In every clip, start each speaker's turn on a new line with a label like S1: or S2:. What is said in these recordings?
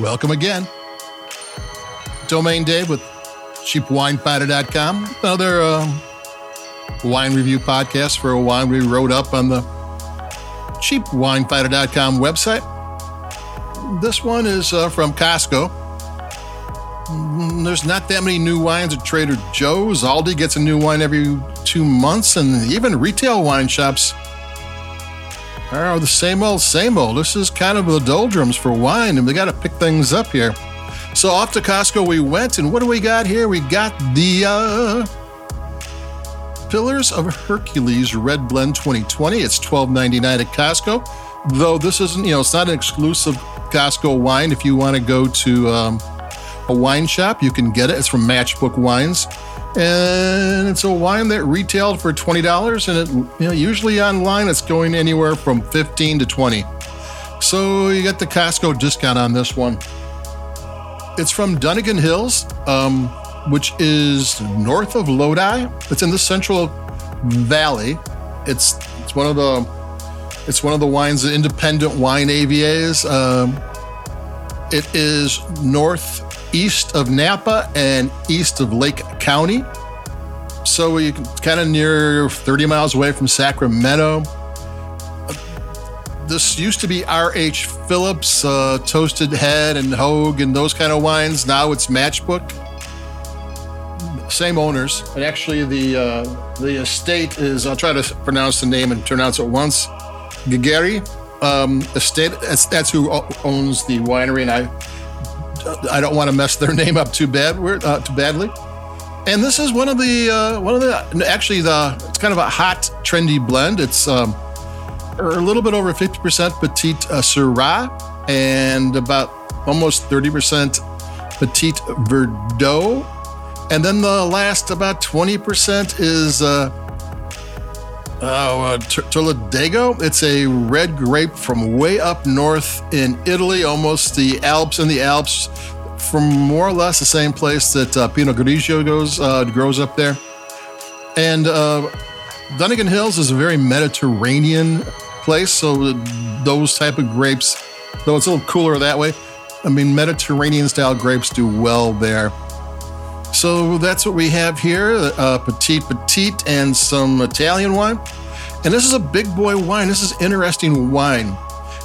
S1: Welcome again. Domain Dave with cheapwinefinder.com. Another um, wine review podcast for a wine we wrote up on the cheapwinefinder.com website. This one is uh, from Costco. Mm, There's not that many new wines at Trader Joe's. Aldi gets a new wine every two months, and even retail wine shops are the same old, same old. This is kind of the doldrums for wine, and we got to pick things up here. So off to Costco we went, and what do we got here? We got the uh, Pillars of Hercules Red Blend 2020. It's $12.99 at Costco. Though this isn't, you know, it's not an exclusive Costco wine. If you want to go to um, a wine shop, you can get it. It's from Matchbook Wines. And it's a wine that retailed for $20. And it, you know, usually online, it's going anywhere from 15 to 20 So you get the Costco discount on this one. It's from Dunnigan Hills, um, which is north of Lodi. It's in the Central Valley. It's it's one of the it's one of the wines, the independent wine AVAs. Um, it is northeast of Napa and east of Lake County. So can kind of near 30 miles away from Sacramento. This used to be R.H. Phillips, uh, Toasted Head, and Hogue, and those kind of wines. Now it's Matchbook. Same owners. And actually, the uh, the estate is, I'll try to pronounce the name and pronounce it once Gagari um, Estate. That's, that's who owns the winery, and I I don't want to mess their name up too bad, uh, too badly. And this is one of the uh, one of the actually the it's kind of a hot trendy blend. It's um, a little bit over 50% petite uh, Syrah and about almost 30% petite Verdot. And then the last about 20% is uh, oh, uh. It's a red grape from way up north in Italy, almost the Alps and the Alps, from more or less the same place that uh, Pinot Grigio goes uh, grows up there. And uh, Dunnigan Hills is a very Mediterranean place, so those type of grapes, though it's a little cooler that way. I mean, Mediterranean style grapes do well there. So that's what we have here: uh, petite, petite, and some Italian wine. And this is a big boy wine. This is interesting wine.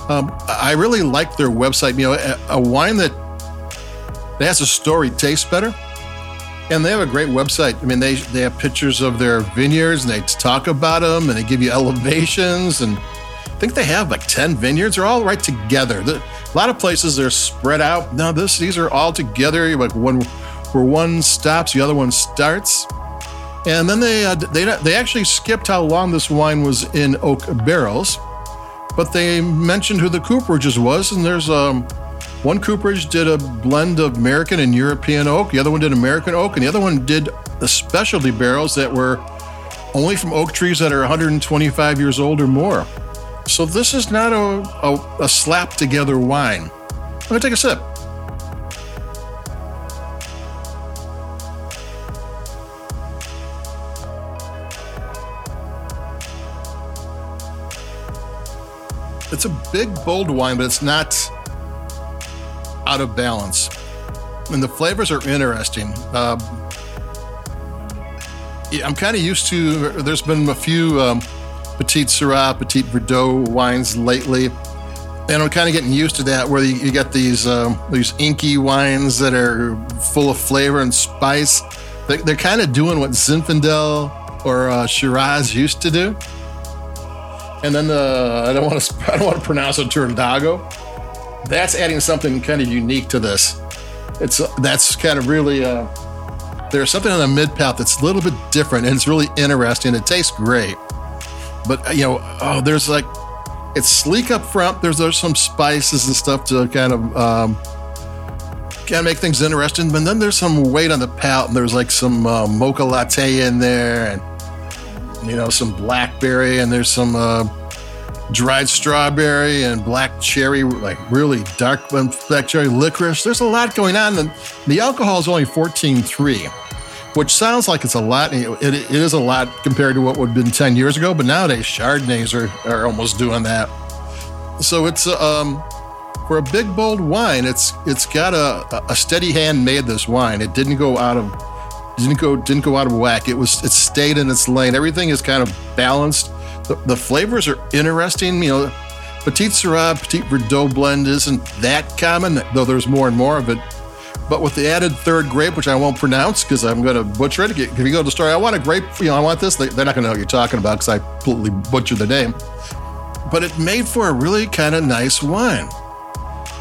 S1: Um, I really like their website. You know, a, a wine that that has a story tastes better. And they have a great website. I mean, they they have pictures of their vineyards and they talk about them and they give you elevations. And I think they have like 10 vineyards. They're all right together. The, a lot of places they're spread out. Now, this these are all together. Like one where one stops, the other one starts. And then they uh, they they actually skipped how long this wine was in oak barrels, but they mentioned who the cooperages was, and there's um one cooperage did a blend of American and European oak. The other one did American oak, and the other one did the specialty barrels that were only from oak trees that are 125 years old or more. So this is not a, a, a slap together wine. Let me take a sip. It's a big, bold wine, but it's not out of balance. And the flavors are interesting. Uh, I'm kind of used to, there's been a few um, Petite Syrah, Petite Verdot wines lately. And I'm kind of getting used to that, where you, you get these um, these inky wines that are full of flavor and spice. They, they're kind of doing what Zinfandel or uh, Shiraz used to do. And then the I don't want to I don't want to pronounce it Turdago. That's adding something kind of unique to this. It's that's kind of really uh, there's something on the mid palate that's a little bit different and it's really interesting. It tastes great, but you know, oh, there's like it's sleek up front. There's there's some spices and stuff to kind of um, kind of make things interesting. But then there's some weight on the palate, and there's like some uh, mocha latte in there, and you know some blackberry, and there's some uh, dried strawberry and black cherry, like really dark black cherry licorice. There's a lot going on. And the alcohol is only 14.3, which sounds like it's a lot. It, it, is a lot compared to what would have been 10 years ago, but nowadays Chardonnays are, are almost doing that. So it's um, for a big bold wine, it's it's got a, a steady hand made this wine. It didn't go out of didn't go didn't go out of whack. It was it stayed in its lane. Everything is kind of balanced. The, the flavors are interesting. You know, Petite Syrah, Petit Verdot blend isn't that common, though there's more and more of it. But with the added third grape, which I won't pronounce because I'm going to butcher it. If you go to the store, I want a grape, you know, I want this. They're not going to know what you're talking about because I completely butchered the name. But it made for a really kind of nice wine.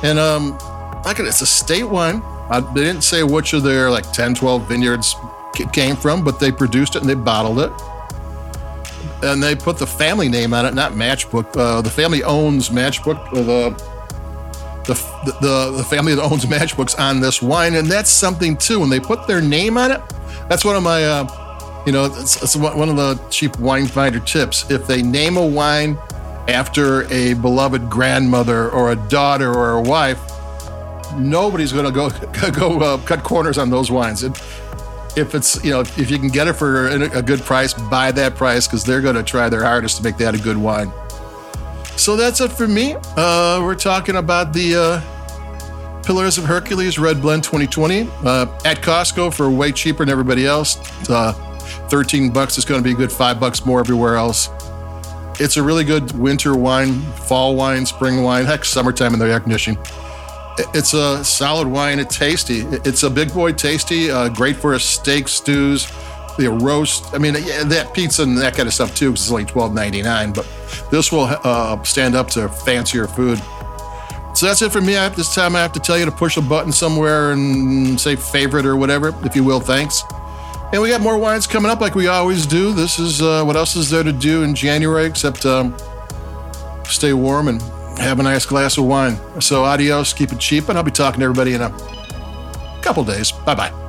S1: And um, like it's a state wine. They didn't say which of their like 10, 12 vineyards came from, but they produced it and they bottled it. And they put the family name on it, not Matchbook. Uh, the family owns Matchbook. Uh, the the, the, the family that owns matchbooks on this wine. And that's something too. When they put their name on it, that's one of my, uh, you know, it's, it's one of the cheap wine finder tips. If they name a wine after a beloved grandmother or a daughter or a wife, nobody's going to go go uh, cut corners on those wines. It, if it's you know if you can get it for a good price, buy that price because they're going to try their hardest to make that a good wine. So that's it for me. Uh, we're talking about the uh, Pillars of Hercules Red Blend 2020 uh, at Costco for way cheaper than everybody else. Uh, 13 bucks is going to be a good five bucks more everywhere else. It's a really good winter wine, fall wine, spring wine, heck, summertime in the air conditioning. It's a solid wine. It's tasty. It's a big boy tasty, uh, great for a steak, stews, the roast. I mean, that pizza and that kind of stuff too, because it's only twelve ninety nine. But this will uh, stand up to fancier food. So that's it for me. Have, this time I have to tell you to push a button somewhere and say favorite or whatever, if you will. Thanks. And we got more wines coming up like we always do. This is uh, what else is there to do in January except um, stay warm and have a nice glass of wine. So adios, keep it cheap, and I'll be talking to everybody in a couple days. Bye bye.